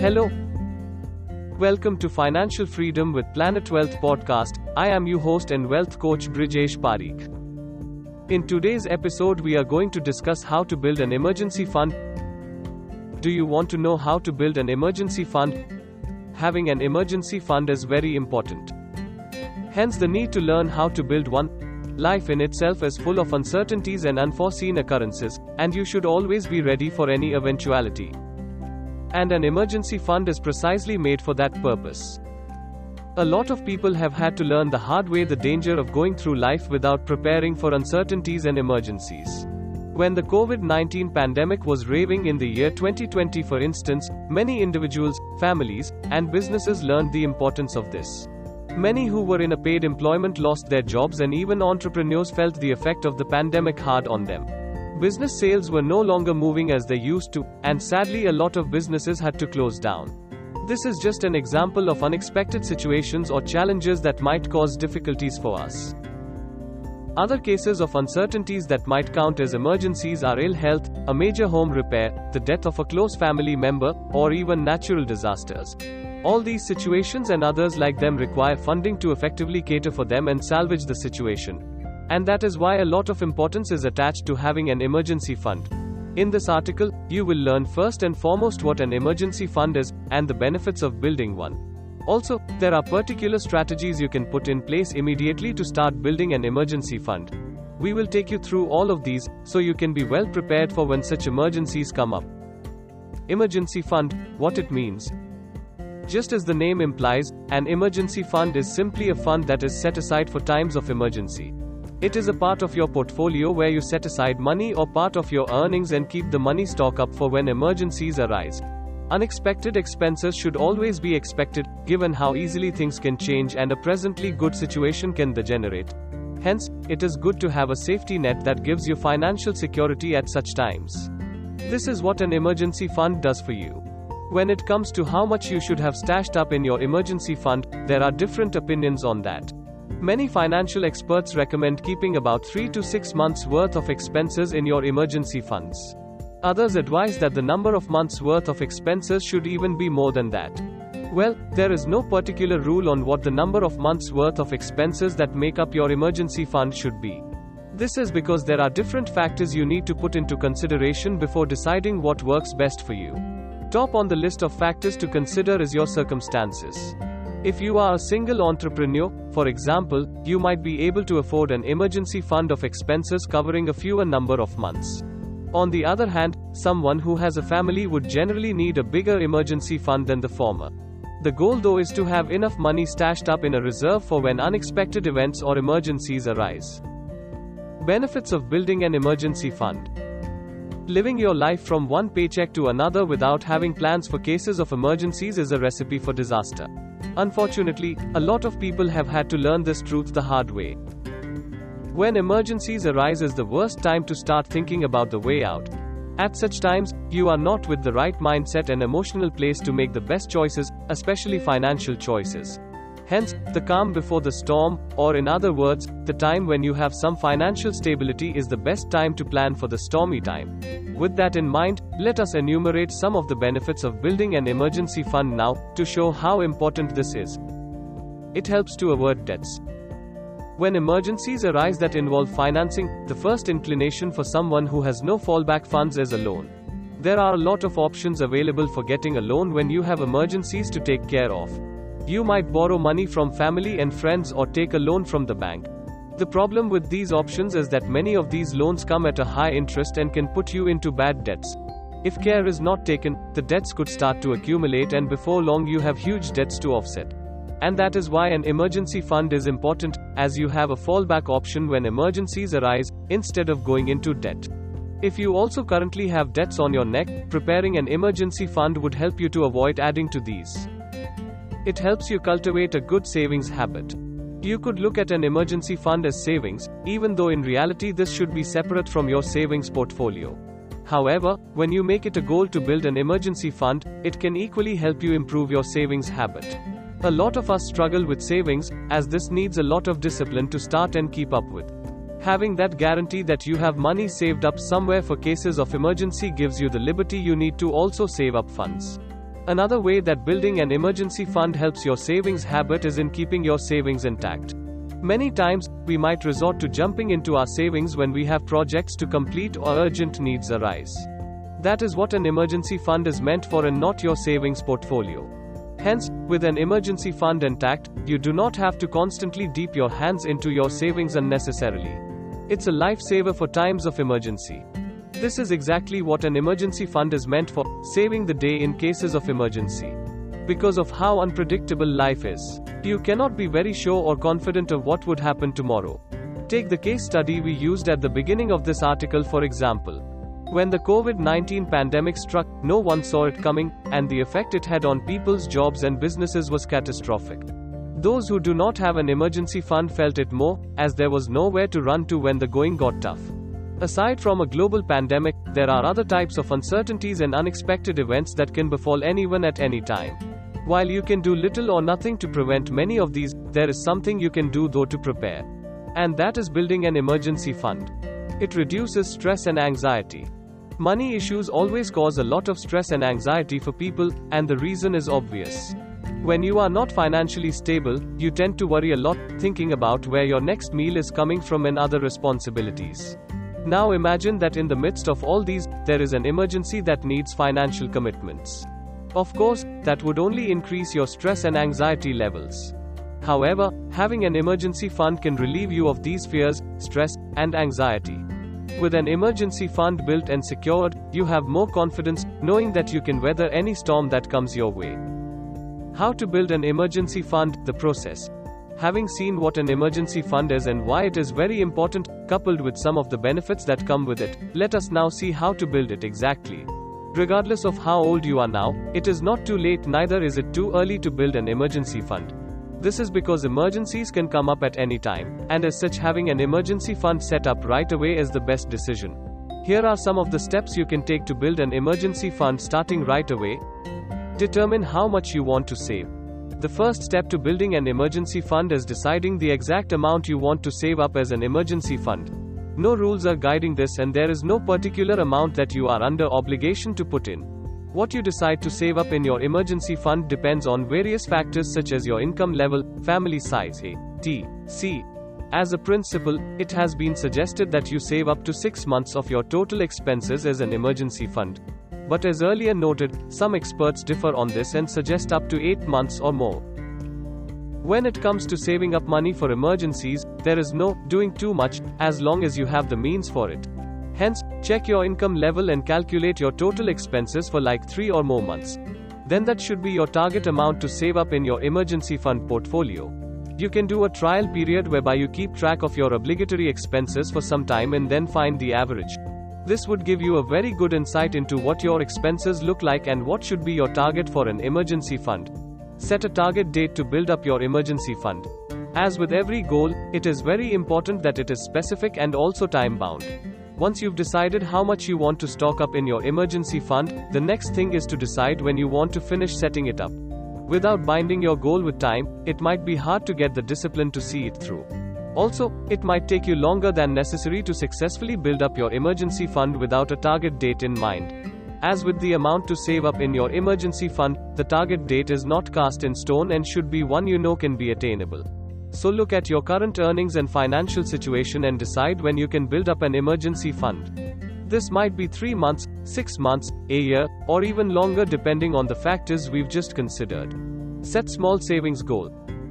Hello. Welcome to Financial Freedom with Planet Wealth podcast. I am your host and wealth coach Brijesh Parikh. In today's episode, we are going to discuss how to build an emergency fund. Do you want to know how to build an emergency fund? Having an emergency fund is very important. Hence, the need to learn how to build one. Life in itself is full of uncertainties and unforeseen occurrences, and you should always be ready for any eventuality. And an emergency fund is precisely made for that purpose. A lot of people have had to learn the hard way the danger of going through life without preparing for uncertainties and emergencies. When the COVID 19 pandemic was raving in the year 2020, for instance, many individuals, families, and businesses learned the importance of this. Many who were in a paid employment lost their jobs, and even entrepreneurs felt the effect of the pandemic hard on them. Business sales were no longer moving as they used to, and sadly, a lot of businesses had to close down. This is just an example of unexpected situations or challenges that might cause difficulties for us. Other cases of uncertainties that might count as emergencies are ill health, a major home repair, the death of a close family member, or even natural disasters. All these situations and others like them require funding to effectively cater for them and salvage the situation. And that is why a lot of importance is attached to having an emergency fund. In this article, you will learn first and foremost what an emergency fund is and the benefits of building one. Also, there are particular strategies you can put in place immediately to start building an emergency fund. We will take you through all of these so you can be well prepared for when such emergencies come up. Emergency fund, what it means. Just as the name implies, an emergency fund is simply a fund that is set aside for times of emergency. It is a part of your portfolio where you set aside money or part of your earnings and keep the money stock up for when emergencies arise. Unexpected expenses should always be expected, given how easily things can change and a presently good situation can degenerate. Hence, it is good to have a safety net that gives you financial security at such times. This is what an emergency fund does for you. When it comes to how much you should have stashed up in your emergency fund, there are different opinions on that. Many financial experts recommend keeping about 3 to 6 months worth of expenses in your emergency funds. Others advise that the number of months worth of expenses should even be more than that. Well, there is no particular rule on what the number of months worth of expenses that make up your emergency fund should be. This is because there are different factors you need to put into consideration before deciding what works best for you. Top on the list of factors to consider is your circumstances. If you are a single entrepreneur, for example, you might be able to afford an emergency fund of expenses covering a fewer number of months. On the other hand, someone who has a family would generally need a bigger emergency fund than the former. The goal though is to have enough money stashed up in a reserve for when unexpected events or emergencies arise. Benefits of building an emergency fund. Living your life from one paycheck to another without having plans for cases of emergencies is a recipe for disaster. Unfortunately, a lot of people have had to learn this truth the hard way. When emergencies arise is the worst time to start thinking about the way out. At such times, you are not with the right mindset and emotional place to make the best choices, especially financial choices. Hence, the calm before the storm, or in other words, the time when you have some financial stability is the best time to plan for the stormy time. With that in mind, let us enumerate some of the benefits of building an emergency fund now, to show how important this is. It helps to avert debts. When emergencies arise that involve financing, the first inclination for someone who has no fallback funds is a loan. There are a lot of options available for getting a loan when you have emergencies to take care of. You might borrow money from family and friends or take a loan from the bank. The problem with these options is that many of these loans come at a high interest and can put you into bad debts. If care is not taken, the debts could start to accumulate, and before long, you have huge debts to offset. And that is why an emergency fund is important, as you have a fallback option when emergencies arise, instead of going into debt. If you also currently have debts on your neck, preparing an emergency fund would help you to avoid adding to these. It helps you cultivate a good savings habit. You could look at an emergency fund as savings, even though in reality this should be separate from your savings portfolio. However, when you make it a goal to build an emergency fund, it can equally help you improve your savings habit. A lot of us struggle with savings, as this needs a lot of discipline to start and keep up with. Having that guarantee that you have money saved up somewhere for cases of emergency gives you the liberty you need to also save up funds. Another way that building an emergency fund helps your savings habit is in keeping your savings intact. Many times, we might resort to jumping into our savings when we have projects to complete or urgent needs arise. That is what an emergency fund is meant for and not your savings portfolio. Hence, with an emergency fund intact, you do not have to constantly deep your hands into your savings unnecessarily. It's a lifesaver for times of emergency. This is exactly what an emergency fund is meant for saving the day in cases of emergency. Because of how unpredictable life is, you cannot be very sure or confident of what would happen tomorrow. Take the case study we used at the beginning of this article for example. When the COVID 19 pandemic struck, no one saw it coming, and the effect it had on people's jobs and businesses was catastrophic. Those who do not have an emergency fund felt it more, as there was nowhere to run to when the going got tough. Aside from a global pandemic, there are other types of uncertainties and unexpected events that can befall anyone at any time. While you can do little or nothing to prevent many of these, there is something you can do though to prepare. And that is building an emergency fund. It reduces stress and anxiety. Money issues always cause a lot of stress and anxiety for people, and the reason is obvious. When you are not financially stable, you tend to worry a lot, thinking about where your next meal is coming from and other responsibilities. Now imagine that in the midst of all these, there is an emergency that needs financial commitments. Of course, that would only increase your stress and anxiety levels. However, having an emergency fund can relieve you of these fears, stress, and anxiety. With an emergency fund built and secured, you have more confidence, knowing that you can weather any storm that comes your way. How to build an emergency fund, the process. Having seen what an emergency fund is and why it is very important, coupled with some of the benefits that come with it, let us now see how to build it exactly. Regardless of how old you are now, it is not too late, neither is it too early to build an emergency fund. This is because emergencies can come up at any time, and as such, having an emergency fund set up right away is the best decision. Here are some of the steps you can take to build an emergency fund starting right away. Determine how much you want to save. The first step to building an emergency fund is deciding the exact amount you want to save up as an emergency fund. No rules are guiding this, and there is no particular amount that you are under obligation to put in. What you decide to save up in your emergency fund depends on various factors such as your income level, family size, A, T, C. As a principle, it has been suggested that you save up to 6 months of your total expenses as an emergency fund. But as earlier noted, some experts differ on this and suggest up to 8 months or more. When it comes to saving up money for emergencies, there is no doing too much, as long as you have the means for it. Hence, check your income level and calculate your total expenses for like 3 or more months. Then that should be your target amount to save up in your emergency fund portfolio. You can do a trial period whereby you keep track of your obligatory expenses for some time and then find the average. This would give you a very good insight into what your expenses look like and what should be your target for an emergency fund. Set a target date to build up your emergency fund. As with every goal, it is very important that it is specific and also time bound. Once you've decided how much you want to stock up in your emergency fund, the next thing is to decide when you want to finish setting it up. Without binding your goal with time, it might be hard to get the discipline to see it through. Also, it might take you longer than necessary to successfully build up your emergency fund without a target date in mind. As with the amount to save up in your emergency fund, the target date is not cast in stone and should be one you know can be attainable. So look at your current earnings and financial situation and decide when you can build up an emergency fund. This might be 3 months, 6 months, a year, or even longer depending on the factors we've just considered. Set small savings goal.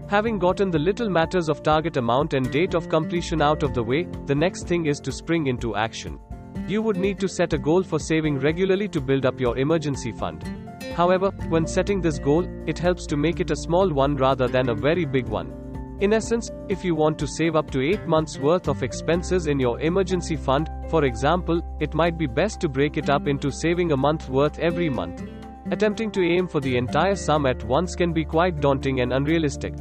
Having gotten the little matters of target amount and date of completion out of the way, the next thing is to spring into action. You would need to set a goal for saving regularly to build up your emergency fund. However, when setting this goal, it helps to make it a small one rather than a very big one. In essence, if you want to save up to 8 months worth of expenses in your emergency fund, for example, it might be best to break it up into saving a month worth every month. Attempting to aim for the entire sum at once can be quite daunting and unrealistic.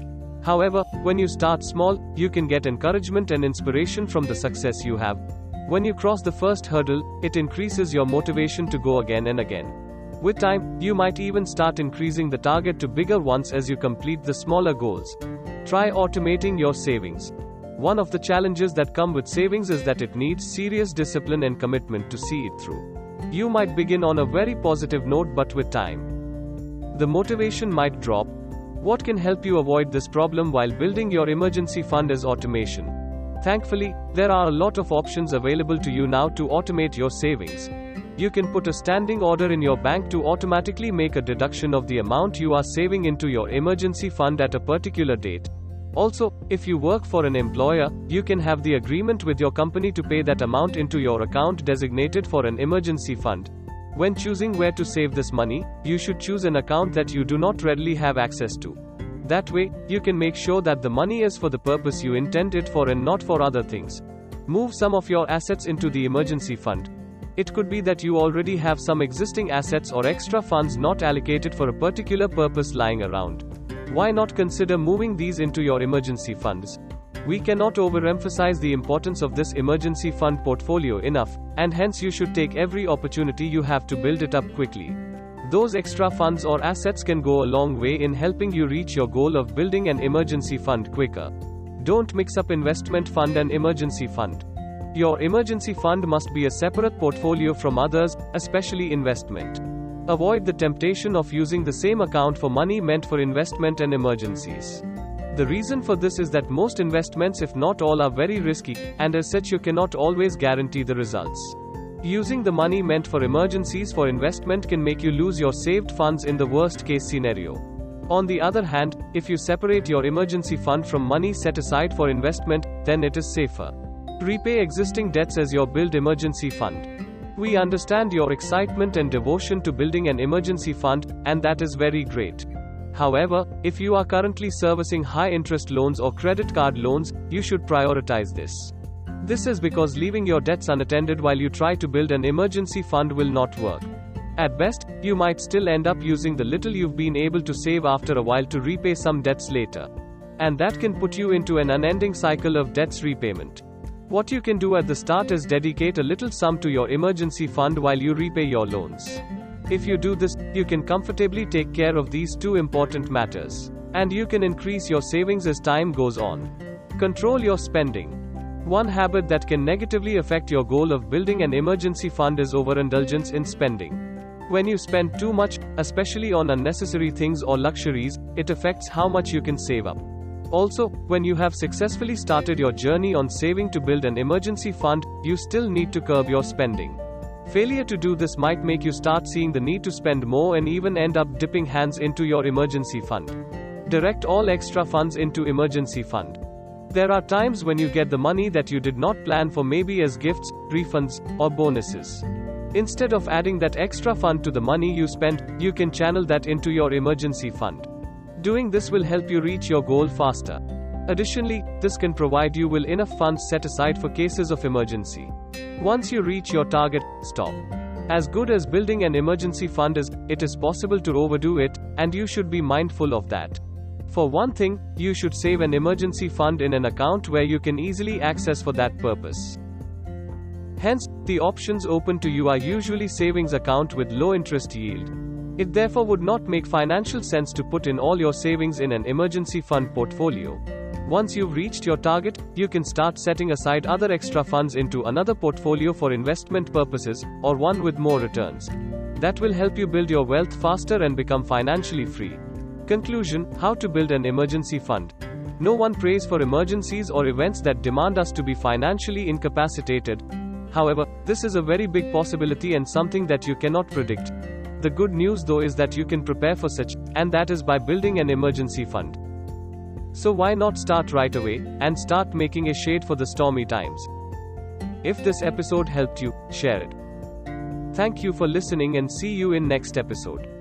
However, when you start small, you can get encouragement and inspiration from the success you have. When you cross the first hurdle, it increases your motivation to go again and again. With time, you might even start increasing the target to bigger ones as you complete the smaller goals. Try automating your savings. One of the challenges that come with savings is that it needs serious discipline and commitment to see it through. You might begin on a very positive note, but with time, The motivation might drop. What can help you avoid this problem while building your emergency fund is automation. Thankfully, there are a lot of options available to you now to automate your savings. You can put a standing order in your bank to automatically make a deduction of the amount you are saving into your emergency fund at a particular date. Also, if you work for an employer, you can have the agreement with your company to pay that amount into your account designated for an emergency fund. When choosing where to save this money, you should choose an account that you do not readily have access to. That way, you can make sure that the money is for the purpose you intend it for and not for other things. Move some of your assets into the emergency fund. It could be that you already have some existing assets or extra funds not allocated for a particular purpose lying around. Why not consider moving these into your emergency funds? We cannot overemphasize the importance of this emergency fund portfolio enough, and hence you should take every opportunity you have to build it up quickly. Those extra funds or assets can go a long way in helping you reach your goal of building an emergency fund quicker. Don't mix up investment fund and emergency fund. Your emergency fund must be a separate portfolio from others, especially investment. Avoid the temptation of using the same account for money meant for investment and emergencies. The reason for this is that most investments, if not all, are very risky, and as such, you cannot always guarantee the results. Using the money meant for emergencies for investment can make you lose your saved funds in the worst case scenario. On the other hand, if you separate your emergency fund from money set aside for investment, then it is safer. Repay existing debts as your build emergency fund. We understand your excitement and devotion to building an emergency fund, and that is very great. However, if you are currently servicing high interest loans or credit card loans, you should prioritize this. This is because leaving your debts unattended while you try to build an emergency fund will not work. At best, you might still end up using the little you've been able to save after a while to repay some debts later. And that can put you into an unending cycle of debts repayment. What you can do at the start is dedicate a little sum to your emergency fund while you repay your loans. If you do this, you can comfortably take care of these two important matters. And you can increase your savings as time goes on. Control your spending. One habit that can negatively affect your goal of building an emergency fund is overindulgence in spending. When you spend too much, especially on unnecessary things or luxuries, it affects how much you can save up. Also, when you have successfully started your journey on saving to build an emergency fund, you still need to curb your spending. Failure to do this might make you start seeing the need to spend more and even end up dipping hands into your emergency fund. Direct all extra funds into emergency fund. There are times when you get the money that you did not plan for, maybe as gifts, refunds, or bonuses. Instead of adding that extra fund to the money you spent, you can channel that into your emergency fund. Doing this will help you reach your goal faster. Additionally, this can provide you with enough funds set aside for cases of emergency. Once you reach your target, stop. As good as building an emergency fund is, it is possible to overdo it, and you should be mindful of that. For one thing, you should save an emergency fund in an account where you can easily access for that purpose. Hence, the options open to you are usually savings account with low interest yield. It therefore would not make financial sense to put in all your savings in an emergency fund portfolio. Once you've reached your target, you can start setting aside other extra funds into another portfolio for investment purposes, or one with more returns. That will help you build your wealth faster and become financially free. Conclusion How to build an emergency fund. No one prays for emergencies or events that demand us to be financially incapacitated. However, this is a very big possibility and something that you cannot predict. The good news though is that you can prepare for such, and that is by building an emergency fund. So why not start right away, and start making a shade for the stormy times? If this episode helped you, share it. Thank you for listening and see you in next episode.